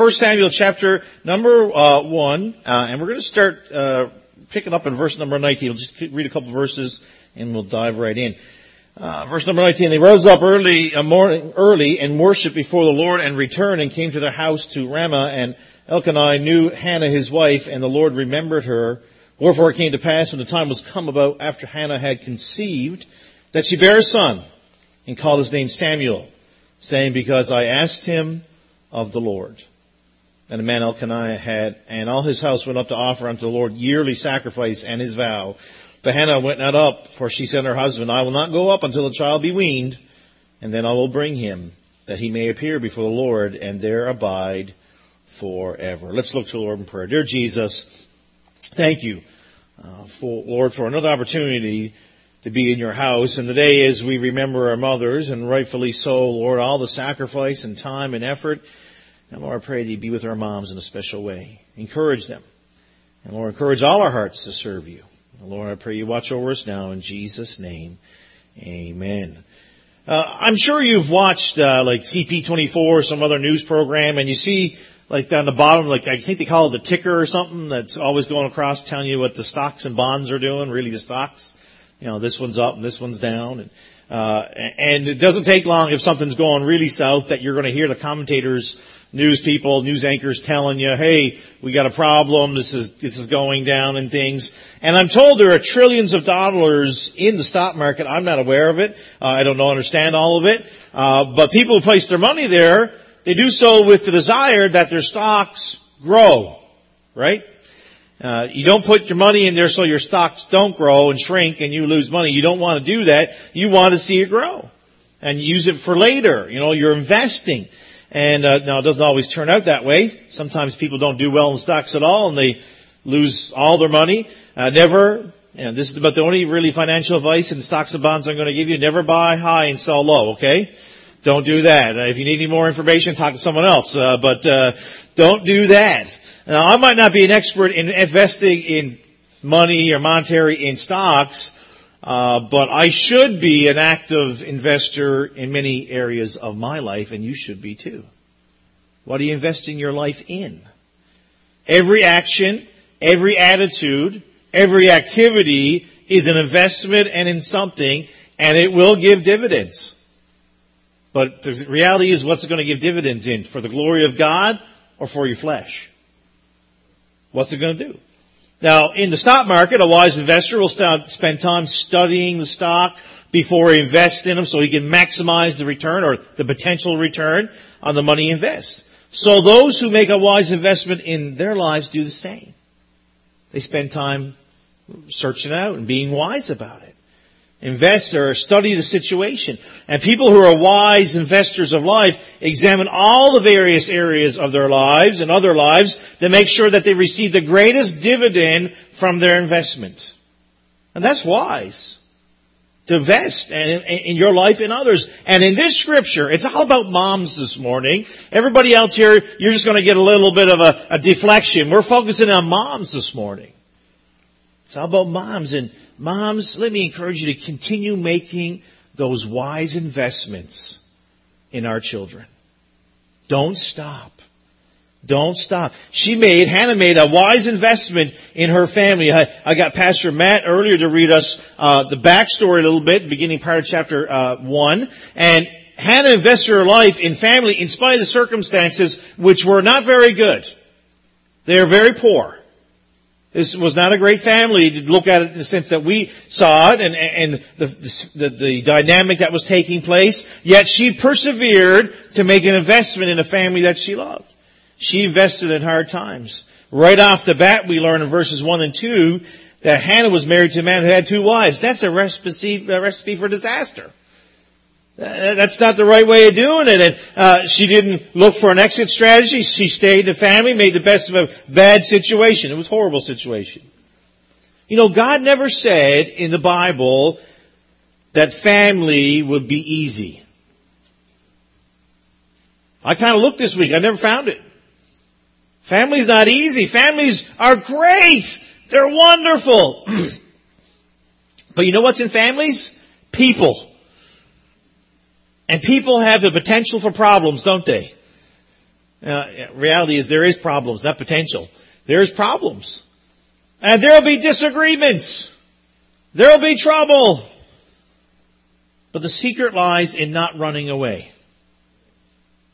1 Samuel chapter number uh, 1, uh, and we're going to start uh, picking up in verse number 19. We'll just read a couple verses and we'll dive right in. Uh, verse number 19, they rose up early, uh, morning, early and worshiped before the Lord and returned and came to their house to Ramah and Elkanah knew Hannah his wife and the Lord remembered her. Wherefore it came to pass when the time was come about after Hannah had conceived that she bare a son and called his name Samuel saying, because I asked him of the Lord. And the man Elkanah had, and all his house went up to offer unto the Lord yearly sacrifice and his vow. But Hannah went not up, for she said to her husband, I will not go up until the child be weaned, and then I will bring him, that he may appear before the Lord, and there abide forever. Let's look to the Lord in prayer. Dear Jesus, thank you, uh, for, Lord, for another opportunity to be in your house. And today as we remember our mothers, and rightfully so, Lord, all the sacrifice and time and effort, and Lord, I pray that you be with our moms in a special way. Encourage them. And Lord, encourage all our hearts to serve you. And Lord, I pray you watch over us now in Jesus' name. Amen. Uh, I'm sure you've watched uh, like CP24 or some other news program, and you see like down the bottom, like I think they call it the ticker or something that's always going across telling you what the stocks and bonds are doing, really the stocks you know, this one's up and this one's down. And, uh, and it doesn't take long if something's going really south that you're going to hear the commentators, news people, news anchors telling you, hey, we got a problem, this is, this is going down and things. And I'm told there are trillions of dollars in the stock market. I'm not aware of it. Uh, I don't know, understand all of it. Uh, but people who place their money there, they do so with the desire that their stocks grow. Right? Uh, you don't put your money in there so your stocks don't grow and shrink and you lose money. You don't want to do that. You want to see it grow and use it for later. You know, you're investing. And uh, now it doesn't always turn out that way. Sometimes people don't do well in stocks at all and they lose all their money. Uh, never, and this is about the only really financial advice in stocks and bonds I'm going to give you. Never buy high and sell low. Okay. Don't do that. If you need any more information, talk to someone else. Uh, but uh, don't do that. Now, I might not be an expert in investing in money or monetary in stocks, uh, but I should be an active investor in many areas of my life, and you should be too. What are you investing your life in? Every action, every attitude, every activity is an investment and in something, and it will give dividends. But the reality is what's it going to give dividends in? For the glory of God or for your flesh? What's it going to do? Now, in the stock market, a wise investor will spend time studying the stock before he invests in them so he can maximize the return or the potential return on the money he invests. So those who make a wise investment in their lives do the same. They spend time searching out and being wise about it invest or study the situation. And people who are wise investors of life examine all the various areas of their lives and other lives to make sure that they receive the greatest dividend from their investment. And that's wise. To invest in, in your life and others. And in this scripture, it's all about moms this morning. Everybody else here, you're just going to get a little bit of a, a deflection. We're focusing on moms this morning. It's all about moms. And moms, let me encourage you to continue making those wise investments in our children. Don't stop. Don't stop. She made, Hannah made a wise investment in her family. I, I got Pastor Matt earlier to read us uh, the backstory a little bit, beginning part of chapter uh, one. And Hannah invested her life in family in spite of the circumstances which were not very good. They are very poor. This was not a great family to look at it in the sense that we saw it and, and the, the, the, dynamic that was taking place. Yet she persevered to make an investment in a family that she loved. She invested in hard times. Right off the bat, we learn in verses 1 and 2 that Hannah was married to a man who had two wives. That's a recipe, a recipe for disaster. Uh, that's not the right way of doing it. And uh, she didn't look for an exit strategy. She stayed in the family, made the best of a bad situation. It was a horrible situation. You know, God never said in the Bible that family would be easy. I kind of looked this week. I never found it. Family's not easy. Families are great. They're wonderful. but you know what's in families? People. And people have the potential for problems, don't they? Uh, reality is there is problems, not potential. There's problems. And there'll be disagreements. There'll be trouble. But the secret lies in not running away.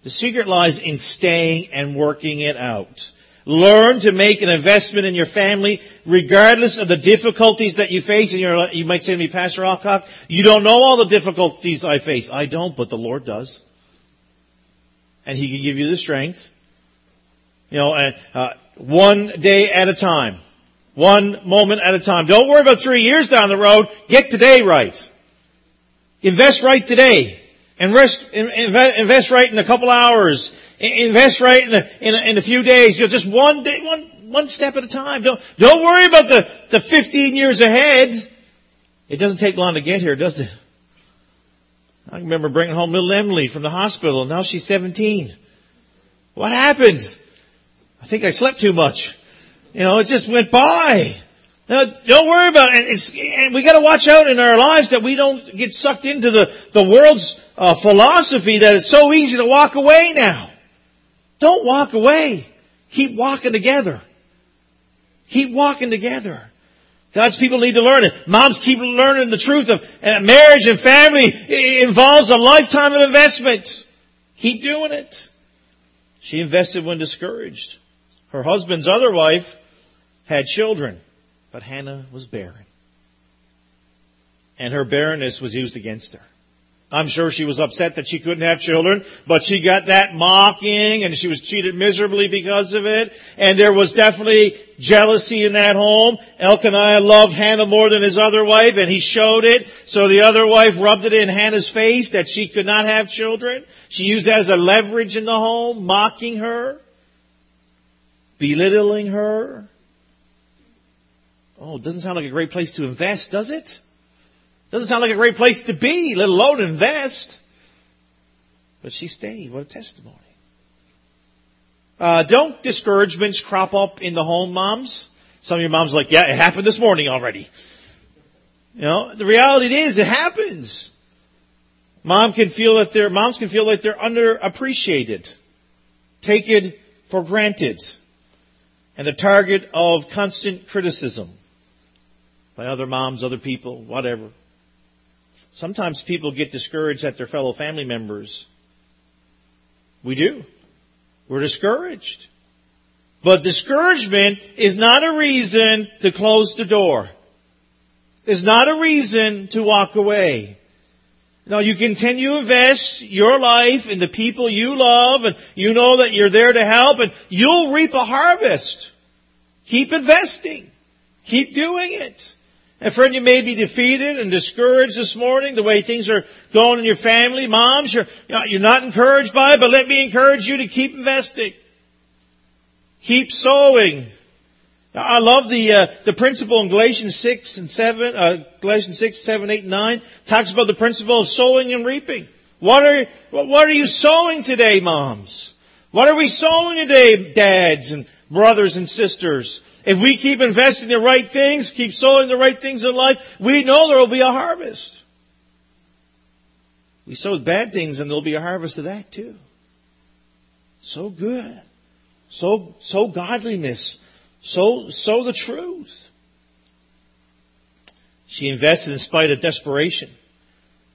The secret lies in staying and working it out. Learn to make an investment in your family regardless of the difficulties that you face your You might say to me, Pastor Alcock, you don't know all the difficulties I face. I don't, but the Lord does. And He can give you the strength. You know, uh, one day at a time. One moment at a time. Don't worry about three years down the road. Get today right. Invest right today. Invest, invest right in a couple hours. Invest right in a, in a, in a few days. You know, just one day, one, one step at a time. Don't, don't worry about the, the 15 years ahead. It doesn't take long to get here, does it? I remember bringing home little Emily from the hospital. Now she's 17. What happened? I think I slept too much. You know, it just went by. Now, don't worry about it. And we got to watch out in our lives that we don't get sucked into the the world's uh, philosophy that it's so easy to walk away now. Don't walk away. Keep walking together. Keep walking together. God's people need to learn it. Moms keep learning the truth of uh, marriage and family it involves a lifetime of investment. Keep doing it. She invested when discouraged. Her husband's other wife had children. But Hannah was barren. And her barrenness was used against her. I'm sure she was upset that she couldn't have children, but she got that mocking and she was cheated miserably because of it. And there was definitely jealousy in that home. Elkanah loved Hannah more than his other wife and he showed it. So the other wife rubbed it in Hannah's face that she could not have children. She used it as a leverage in the home, mocking her, belittling her. Oh, doesn't sound like a great place to invest, does it? Doesn't sound like a great place to be, let alone invest. But she stayed. What a testimony. Uh, don't discouragements crop up in the home, moms? Some of your moms are like, yeah, it happened this morning already. You know, the reality is it happens. Mom can feel that they're, moms can feel like they're underappreciated, taken for granted, and the target of constant criticism by other moms, other people, whatever. Sometimes people get discouraged at their fellow family members. We do. We're discouraged. But discouragement is not a reason to close the door. It's not a reason to walk away. No, you continue to invest your life in the people you love and you know that you're there to help and you'll reap a harvest. Keep investing. Keep doing it. And friend, you may be defeated and discouraged this morning, the way things are going in your family. Moms, you're, you're not encouraged by it, but let me encourage you to keep investing. Keep sowing. I love the uh, the principle in Galatians six and seven, uh, Galatians six, seven, eight, and nine talks about the principle of sowing and reaping. What are what are you sowing today, moms? What are we sowing today, dads and brothers and sisters? If we keep investing in the right things, keep sowing the right things in life, we know there will be a harvest. We sow bad things and there'll be a harvest of that too. So good. Sow, sow godliness. Sow, sow the truth. She invested in spite of desperation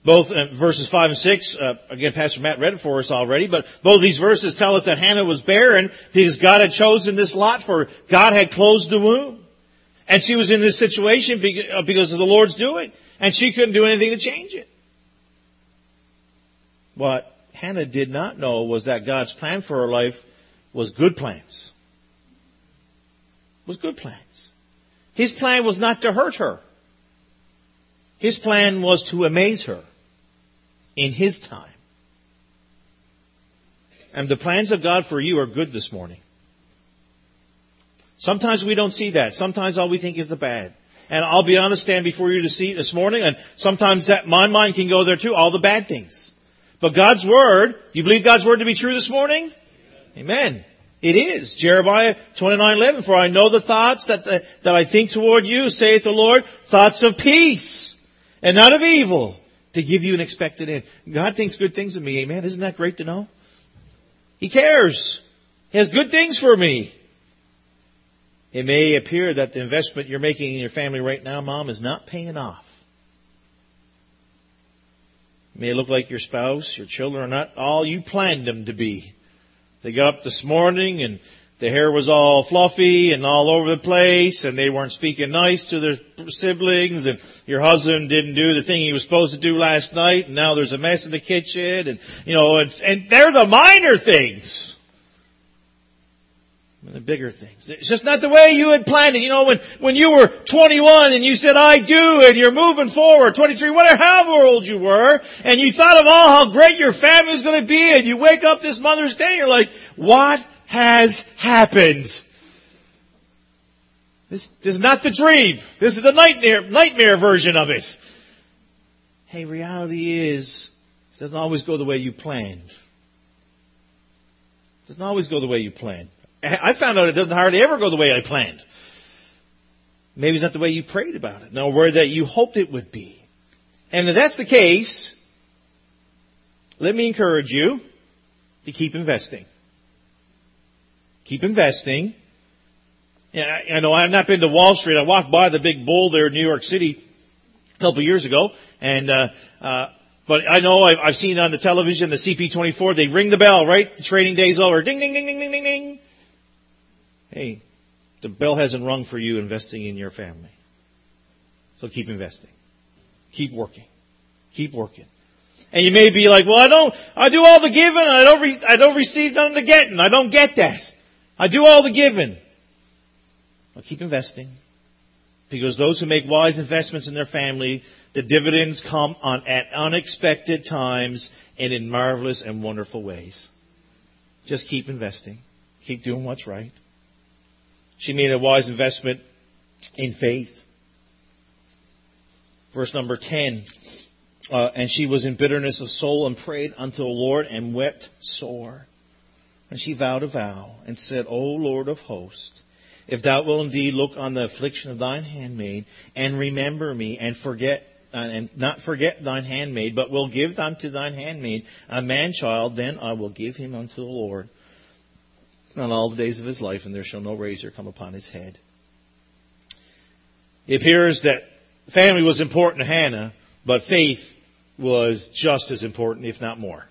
both uh, verses 5 and 6, uh, again, Pastor Matt read it for us already, but both these verses tell us that Hannah was barren because God had chosen this lot for her. God had closed the womb. And she was in this situation uh, because of the Lord's doing. And she couldn't do anything to change it. What Hannah did not know was that God's plan for her life was good plans. Was good plans. His plan was not to hurt her. His plan was to amaze her in His time. And the plans of God for you are good this morning. Sometimes we don't see that. Sometimes all we think is the bad. And I'll be honest, stand before you to see this morning, and sometimes that my mind can go there too, all the bad things. But God's Word, you believe God's Word to be true this morning? Amen. It is. Jeremiah 29:11. For I know the thoughts that, the, that I think toward you, saith the Lord, thoughts of peace and not of evil, to give you an expected end. God thinks good things of me. Amen. Isn't that great to know? He cares. He has good things for me. It may appear that the investment you're making in your family right now, mom, is not paying off. It may look like your spouse, your children are not all you planned them to be. They got up this morning and the hair was all fluffy and all over the place and they weren't speaking nice to their siblings and your husband didn't do the thing he was supposed to do last night and now there's a mess in the kitchen and, you know, and, and they're the minor things. The bigger things. It's just not the way you had planned it. You know, when, when you were 21 and you said, I do, and you're moving forward, 23, whatever, however old you were, and you thought of all how great your family was going to be, and you wake up this Mother's Day, and you're like, what has happened? This, this is not the dream. This is the nightmare, nightmare version of it. Hey, reality is, it doesn't always go the way you planned. It doesn't always go the way you planned. I found out it doesn't hardly ever go the way I planned. Maybe it's not the way you prayed about it, nor where that you hoped it would be. And if that's the case, let me encourage you to keep investing. Keep investing. I know I've not been to Wall Street. I walked by the big bull there in New York City a couple of years ago, and uh, uh, but I know I've, I've seen on the television the CP24. They ring the bell, right? The trading day's over. Ding, ding, ding, ding, ding, ding, ding. Hey, the bell hasn't rung for you investing in your family. So keep investing. Keep working. Keep working. And you may be like, well, I don't, I do all the giving and I don't, re, I don't receive none of the getting. I don't get that. I do all the giving. Well, keep investing. Because those who make wise investments in their family, the dividends come on at unexpected times and in marvelous and wonderful ways. Just keep investing. Keep doing what's right. She made a wise investment in faith. Verse number 10. Uh, and she was in bitterness of soul and prayed unto the Lord and wept sore. And she vowed a vow and said, O Lord of hosts, if thou wilt indeed look on the affliction of thine handmaid and remember me and forget uh, and not forget thine handmaid, but will give unto thine handmaid a man child, then I will give him unto the Lord on all the days of his life, and there shall no razor come upon his head. It appears that family was important to Hannah, but faith was just as important, if not more.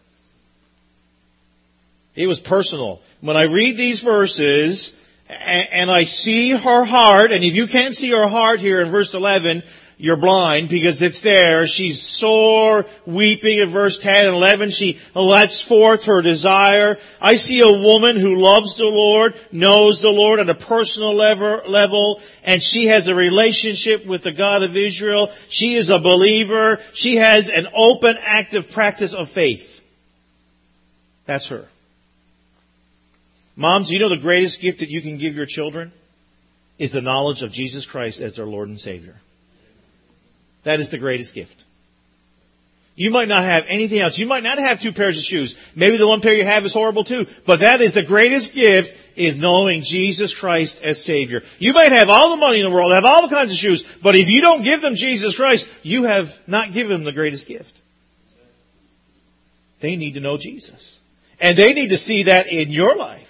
It was personal. When I read these verses, and I see her heart, and if you can't see her heart here in verse 11, you're blind because it's there. She's sore, weeping in verse 10 and 11. She lets forth her desire. I see a woman who loves the Lord, knows the Lord on a personal level, and she has a relationship with the God of Israel. She is a believer. She has an open, active practice of faith. That's her. Moms, you know the greatest gift that you can give your children is the knowledge of Jesus Christ as their Lord and Savior. That is the greatest gift. You might not have anything else. You might not have two pairs of shoes. Maybe the one pair you have is horrible too. But that is the greatest gift is knowing Jesus Christ as Savior. You might have all the money in the world, have all the kinds of shoes, but if you don't give them Jesus Christ, you have not given them the greatest gift. They need to know Jesus. And they need to see that in your life.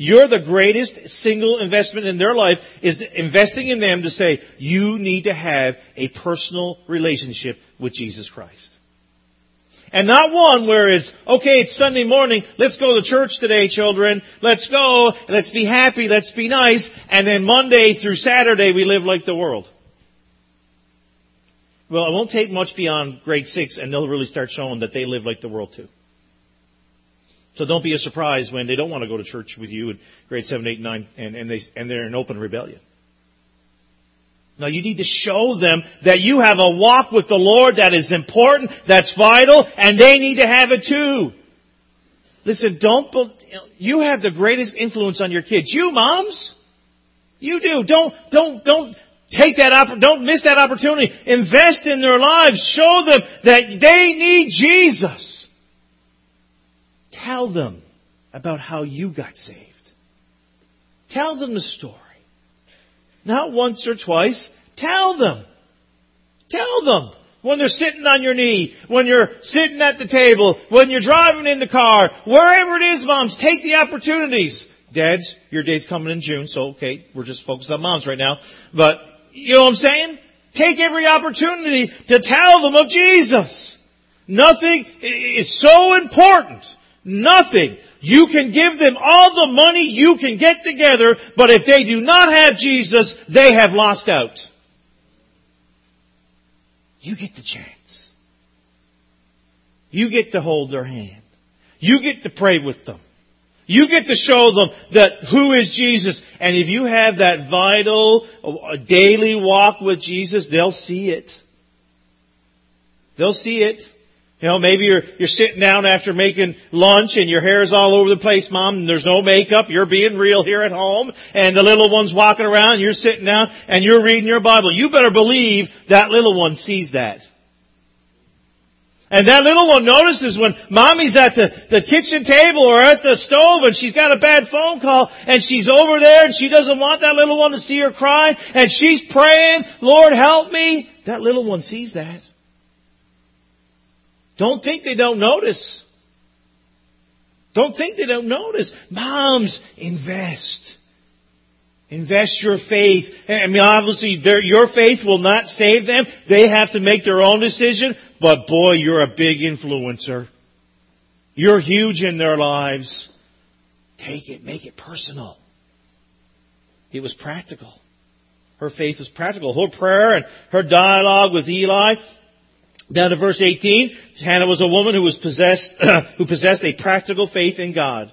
You're the greatest single investment in their life is investing in them to say, you need to have a personal relationship with Jesus Christ. And not one where it's, okay, it's Sunday morning, let's go to church today, children. Let's go, let's be happy, let's be nice, and then Monday through Saturday we live like the world. Well, it won't take much beyond grade six and they'll really start showing that they live like the world too. So don't be a surprise when they don't want to go to church with you in grade 7, 8, 9, and, and, they, and they're in open rebellion. Now you need to show them that you have a walk with the Lord that is important, that's vital, and they need to have it too. Listen, don't, you have the greatest influence on your kids. You moms! You do. Don't, don't, don't take that, opp- don't miss that opportunity. Invest in their lives. Show them that they need Jesus. Tell them about how you got saved. Tell them the story. Not once or twice. Tell them. Tell them. When they're sitting on your knee, when you're sitting at the table, when you're driving in the car, wherever it is, moms, take the opportunities. Dads, your day's coming in June, so okay, we're just focused on moms right now. But, you know what I'm saying? Take every opportunity to tell them of Jesus. Nothing is so important. Nothing. You can give them all the money you can get together, but if they do not have Jesus, they have lost out. You get the chance. You get to hold their hand. You get to pray with them. You get to show them that who is Jesus. And if you have that vital, uh, daily walk with Jesus, they'll see it. They'll see it. You know, maybe you're, you're sitting down after making lunch and your hair's all over the place, mom, and there's no makeup. You're being real here at home and the little one's walking around and you're sitting down and you're reading your Bible. You better believe that little one sees that. And that little one notices when mommy's at the, the kitchen table or at the stove and she's got a bad phone call and she's over there and she doesn't want that little one to see her cry and she's praying, Lord help me. That little one sees that. Don't think they don't notice. Don't think they don't notice. Moms, invest. Invest your faith. I mean, obviously, your faith will not save them. They have to make their own decision. But boy, you're a big influencer. You're huge in their lives. Take it, make it personal. It was practical. Her faith was practical. Her prayer and her dialogue with Eli down to verse 18, Hannah was a woman who was possessed, who possessed a practical faith in God.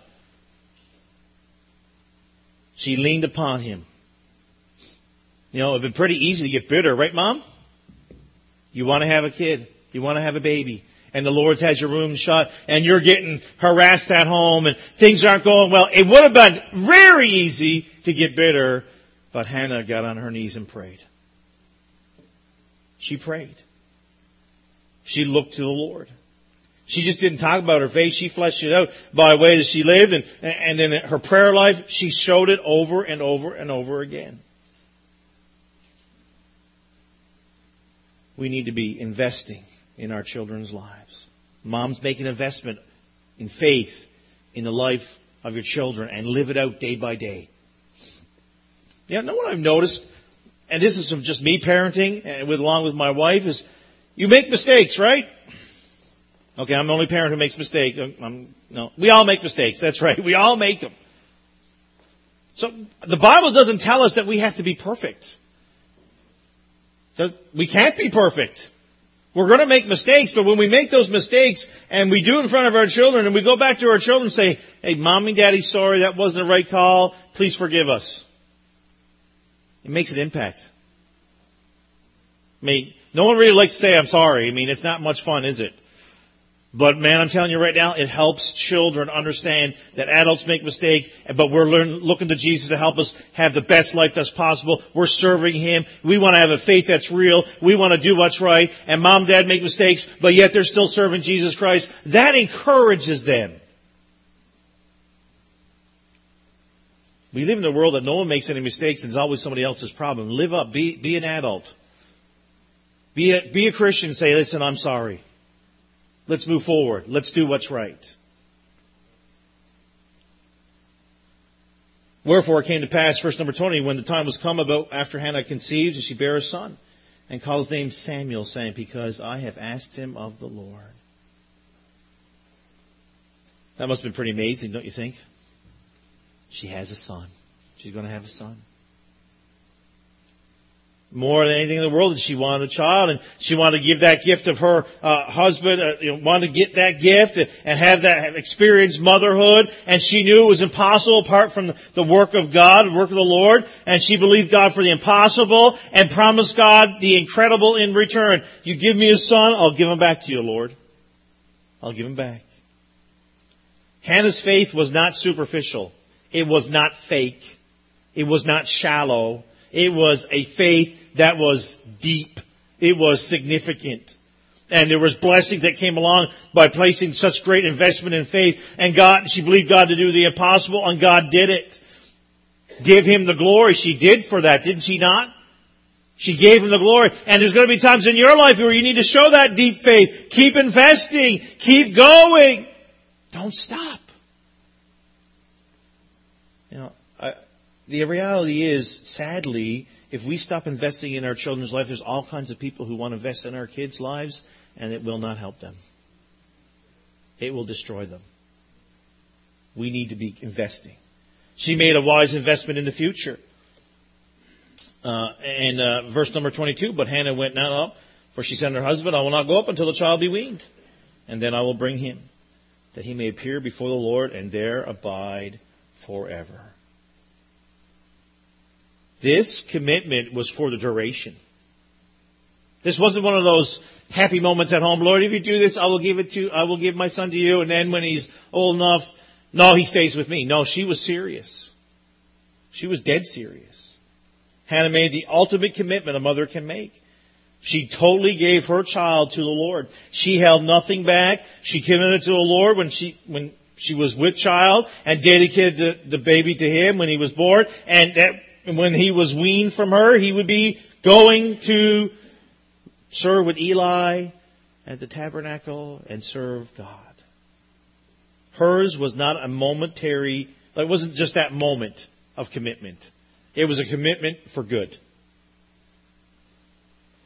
She leaned upon him. You know, it'd been pretty easy to get bitter, right mom? You want to have a kid. You want to have a baby. And the Lord's has your room shut and you're getting harassed at home and things aren't going well. It would have been very easy to get bitter, but Hannah got on her knees and prayed. She prayed. She looked to the Lord. She just didn't talk about her faith. She fleshed it out by the way that she lived and, and in her prayer life, she showed it over and over and over again. We need to be investing in our children's lives. Moms make an investment in faith in the life of your children and live it out day by day. You know what I've noticed, and this is from just me parenting and with along with my wife is you make mistakes, right? Okay, I'm the only parent who makes mistakes. I'm, no, we all make mistakes. That's right. We all make them. So the Bible doesn't tell us that we have to be perfect. We can't be perfect. We're going to make mistakes, but when we make those mistakes and we do it in front of our children and we go back to our children and say, hey, mommy, daddy, sorry, that wasn't the right call. Please forgive us. It makes an impact. I mean, no one really likes to say I'm sorry. I mean, it's not much fun, is it? But man, I'm telling you right now, it helps children understand that adults make mistakes, but we're learn, looking to Jesus to help us have the best life that's possible. We're serving Him. We want to have a faith that's real. We want to do what's right. And mom, and dad make mistakes, but yet they're still serving Jesus Christ. That encourages them. We live in a world that no one makes any mistakes and it's always somebody else's problem. Live up. Be, be an adult. Be a, be a Christian say, listen, I'm sorry. Let's move forward. Let's do what's right. Wherefore it came to pass, verse number 20, when the time was come about after Hannah conceived, and she bare a son, and called his name Samuel, saying, Because I have asked him of the Lord. That must have been pretty amazing, don't you think? She has a son. She's going to have a son more than anything in the world, and she wanted a child, and she wanted to give that gift of her uh, husband, uh, you know, wanted to get that gift and, and have that experience motherhood, and she knew it was impossible apart from the, the work of God, the work of the Lord, and she believed God for the impossible and promised God the incredible in return. You give me a son, I'll give him back to you, Lord. I'll give him back. Hannah's faith was not superficial. It was not fake. It was not shallow. It was a faith that was deep. It was significant. And there was blessings that came along by placing such great investment in faith. And God, she believed God to do the impossible and God did it. Give Him the glory. She did for that, didn't she not? She gave Him the glory. And there's going to be times in your life where you need to show that deep faith. Keep investing. Keep going. Don't stop. uh, the reality is, sadly, if we stop investing in our children's life, there's all kinds of people who want to invest in our kids' lives, and it will not help them. It will destroy them. We need to be investing. She made a wise investment in the future. Uh, and uh, verse number 22, but Hannah went not up, for she said to her husband, I will not go up until the child be weaned, and then I will bring him, that he may appear before the Lord and there abide forever. This commitment was for the duration. This wasn't one of those happy moments at home. Lord, if you do this, I will give it to, I will give my son to you. And then when he's old enough, no, he stays with me. No, she was serious. She was dead serious. Hannah made the ultimate commitment a mother can make. She totally gave her child to the Lord. She held nothing back. She committed to the Lord when she, when she was with child and dedicated the, the baby to him when he was born. And that, when he was weaned from her, he would be going to serve with Eli at the tabernacle and serve God. Hers was not a momentary, it wasn't just that moment of commitment. It was a commitment for good.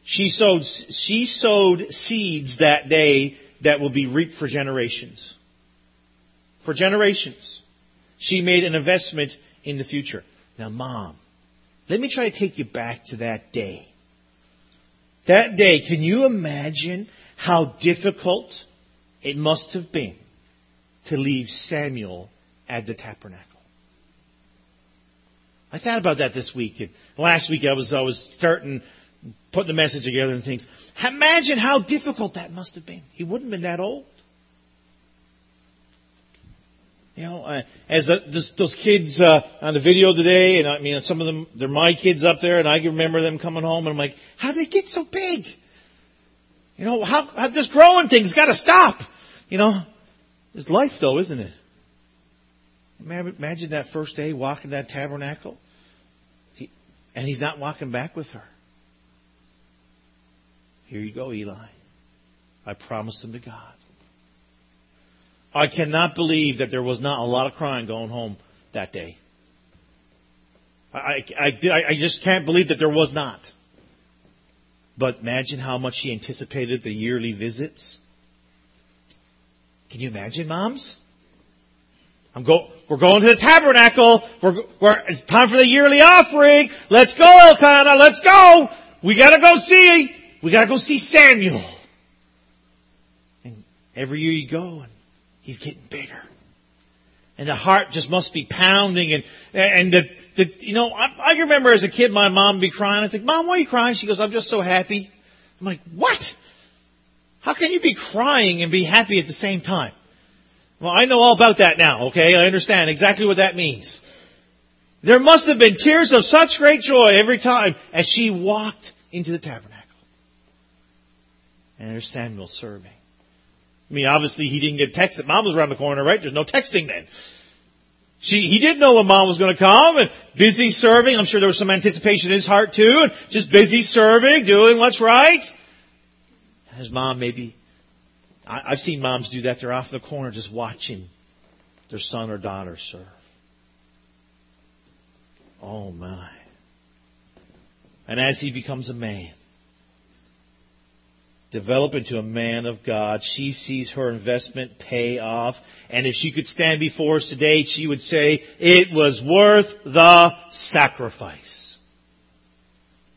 She sowed, she sowed seeds that day that will be reaped for generations. For generations. She made an investment in the future. Now mom, let me try to take you back to that day. That day, can you imagine how difficult it must have been to leave Samuel at the tabernacle? I thought about that this week. And last week I was, I was starting putting the message together and things. Imagine how difficult that must have been. He wouldn't have been that old. You know, uh, as this, those kids uh, on the video today, and I mean, some of them, they're my kids up there, and I can remember them coming home, and I'm like, how did they get so big? You know, how, how this growing thing's got to stop. You know, it's life though, isn't it? Imagine that first day walking that tabernacle, and he's not walking back with her. Here you go, Eli. I promised him to God. I cannot believe that there was not a lot of crying going home that day. I, I, I, I just can't believe that there was not. But imagine how much she anticipated the yearly visits. Can you imagine, moms? I'm go, we're going to the tabernacle. We're, we're, it's time for the yearly offering. Let's go, Elkanah. Let's go. We gotta go see we gotta go see Samuel. And every year you go and he's getting bigger. And the heart just must be pounding and, and the, the, you know, I, I remember as a kid my mom would be crying. I think, Mom, why are you crying? She goes, I'm just so happy. I'm like, what? How can you be crying and be happy at the same time? Well, I know all about that now, okay? I understand exactly what that means. There must have been tears of such great joy every time as she walked into the tabernacle. And there's Samuel serving. I mean, obviously he didn't get text that mom was around the corner, right? There's no texting then. She, he did know when mom was going to come and busy serving. I'm sure there was some anticipation in his heart too and just busy serving, doing what's right. His mom maybe, I, I've seen moms do that. They're off the corner just watching their son or daughter serve. Oh my. And as he becomes a man, develop into a man of God. She sees her investment pay off. And if she could stand before us today, she would say, it was worth the sacrifice.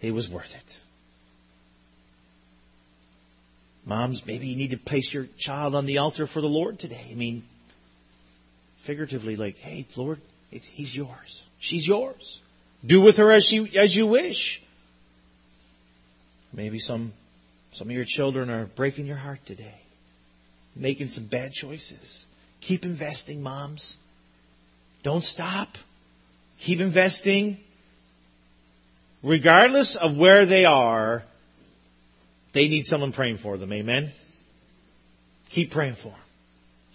It was worth it. Moms, maybe you need to place your child on the altar for the Lord today. I mean, figuratively, like, hey, Lord, he's yours. She's yours. Do with her as you, as you wish. Maybe some some of your children are breaking your heart today, making some bad choices. Keep investing, moms. Don't stop. Keep investing. Regardless of where they are, they need someone praying for them. Amen? Keep praying for them.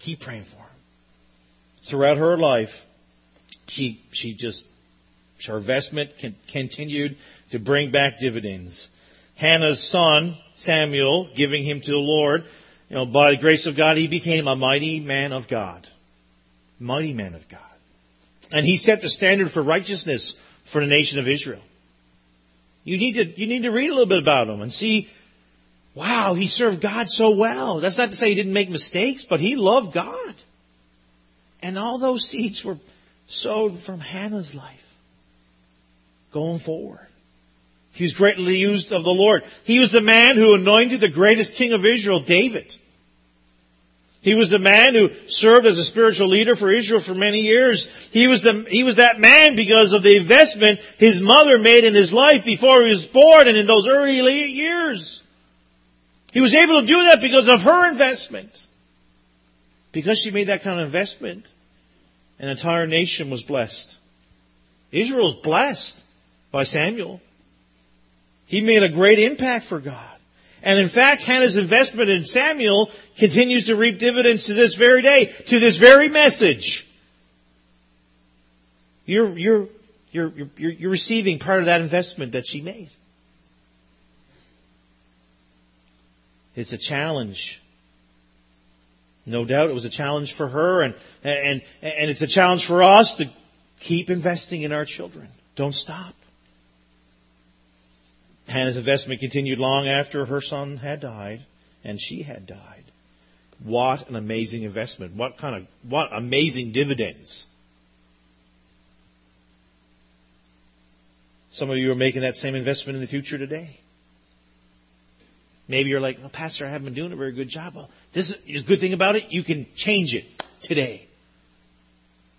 Keep praying for them. Throughout her life, she, she just, her investment continued to bring back dividends. Hannah's son, Samuel, giving him to the Lord, you know, by the grace of God, he became a mighty man of God. Mighty man of God. And he set the standard for righteousness for the nation of Israel. You need to, you need to read a little bit about him and see, wow, he served God so well. That's not to say he didn't make mistakes, but he loved God. And all those seeds were sowed from Hannah's life going forward. He was greatly used of the Lord. He was the man who anointed the greatest king of Israel, David. He was the man who served as a spiritual leader for Israel for many years. He was the, he was that man because of the investment his mother made in his life before he was born and in those early years. He was able to do that because of her investment. Because she made that kind of investment, an entire nation was blessed. Israel was blessed by Samuel. He made a great impact for God. And in fact, Hannah's investment in Samuel continues to reap dividends to this very day, to this very message. You're, you're, you're, you're, you're receiving part of that investment that she made. It's a challenge. No doubt it was a challenge for her and, and, and it's a challenge for us to keep investing in our children. Don't stop. Hannah's investment continued long after her son had died and she had died. What an amazing investment. What kind of, what amazing dividends. Some of you are making that same investment in the future today. Maybe you're like, well, Pastor, I haven't been doing a very good job. Well, this is a good thing about it. You can change it today.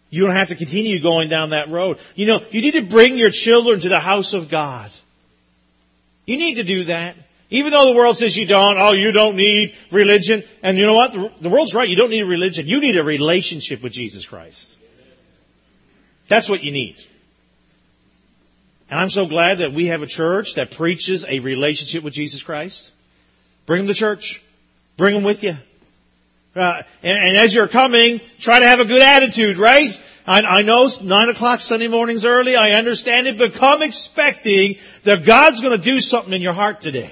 You don't have to continue going down that road. You know, you need to bring your children to the house of God. You need to do that. Even though the world says you don't, oh, you don't need religion. And you know what? The, world's right. You don't need religion. You need a relationship with Jesus Christ. That's what you need. And I'm so glad that we have a church that preaches a relationship with Jesus Christ. Bring them to church. Bring them with you. Uh, and, and, as you're coming, try to have a good attitude, right? I, I know nine o'clock Sunday mornings early. I understand it, but come expecting that God's going to do something in your heart today.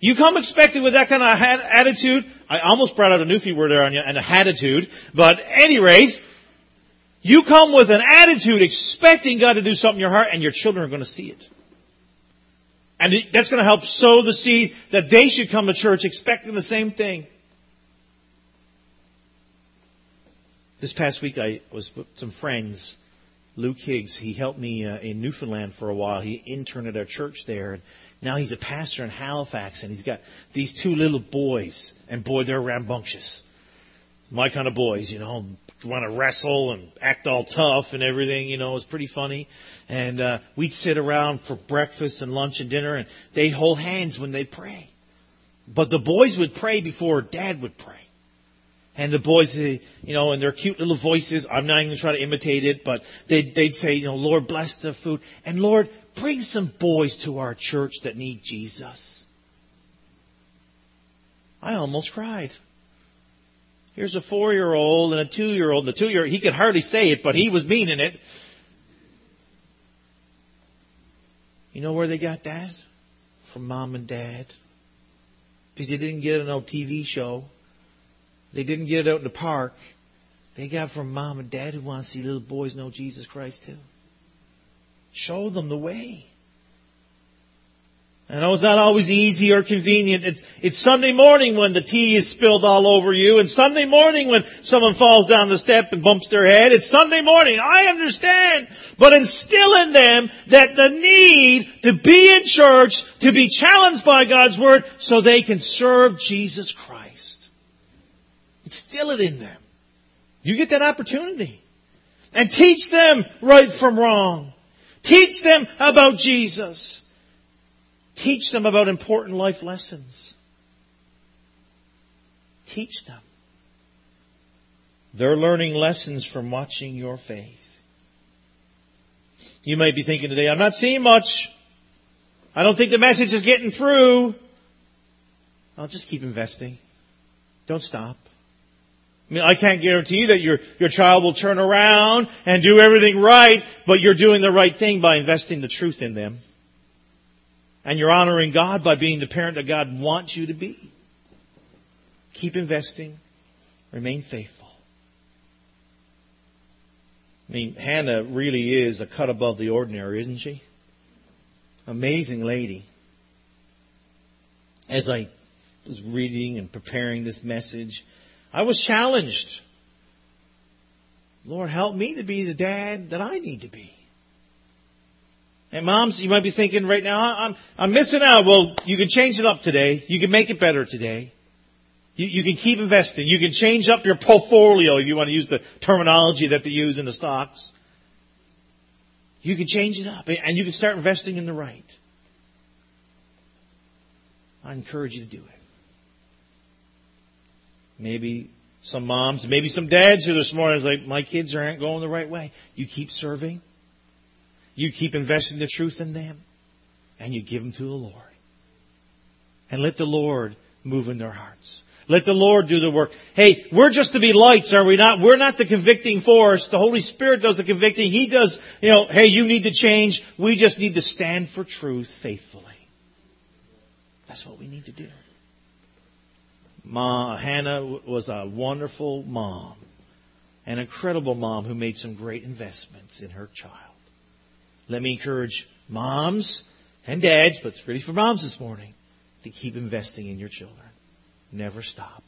You come expecting with that kind of attitude. I almost brought out a newfie word there on you, and a attitude. But any rate, you come with an attitude expecting God to do something in your heart, and your children are going to see it. And that's going to help sow the seed that they should come to church expecting the same thing. This past week I was with some friends. Luke Higgs, he helped me uh, in Newfoundland for a while. He interned at our church there. And now he's a pastor in Halifax and he's got these two little boys. And boy, they're rambunctious. My kind of boys, you know, want to wrestle and act all tough and everything, you know, it's pretty funny. And, uh, we'd sit around for breakfast and lunch and dinner and they'd hold hands when they'd pray. But the boys would pray before dad would pray. And the boys, eh, you know, in their cute little voices, I'm not even going to try to imitate it, but they'd, they'd say, you know, Lord bless the food. And Lord, bring some boys to our church that need Jesus. I almost cried. Here's a four year old and a two year old. The two year, old, he could hardly say it, but he was meaning it. You know where they got that? From mom and dad. Because they didn't get it on a TV show. They didn't get it out in the park. They got from mom and dad who want to see little boys know Jesus Christ too. Show them the way. I know it's not always easy or convenient. It's, it's Sunday morning when the tea is spilled all over you and Sunday morning when someone falls down the step and bumps their head. It's Sunday morning. I understand. But instill in them that the need to be in church, to be challenged by God's Word so they can serve Jesus Christ. Instill it in them. You get that opportunity. And teach them right from wrong. Teach them about Jesus. Teach them about important life lessons. Teach them. They're learning lessons from watching your faith. You might be thinking today, I'm not seeing much. I don't think the message is getting through. I'll just keep investing. Don't stop. I mean, I can't guarantee that your, your child will turn around and do everything right, but you're doing the right thing by investing the truth in them. And you're honoring God by being the parent that God wants you to be. Keep investing. Remain faithful. I mean, Hannah really is a cut above the ordinary, isn't she? Amazing lady. As I was reading and preparing this message, I was challenged. Lord, help me to be the dad that I need to be. And moms, you might be thinking right now, I'm, I'm missing out. Well, you can change it up today. You can make it better today. You, you can keep investing. You can change up your portfolio if you want to use the terminology that they use in the stocks. You can change it up and you can start investing in the right. I encourage you to do it. Maybe some moms, maybe some dads here this morning like, my kids aren't going the right way. You keep serving. You keep investing the truth in them and you give them to the Lord. And let the Lord move in their hearts. Let the Lord do the work. Hey, we're just to be lights, are we not? We're not the convicting force. The Holy Spirit does the convicting. He does, you know, hey, you need to change. We just need to stand for truth faithfully. That's what we need to do. Ma, Hannah was a wonderful mom, an incredible mom who made some great investments in her child. Let me encourage moms and dads, but it's really for moms this morning, to keep investing in your children. Never stop.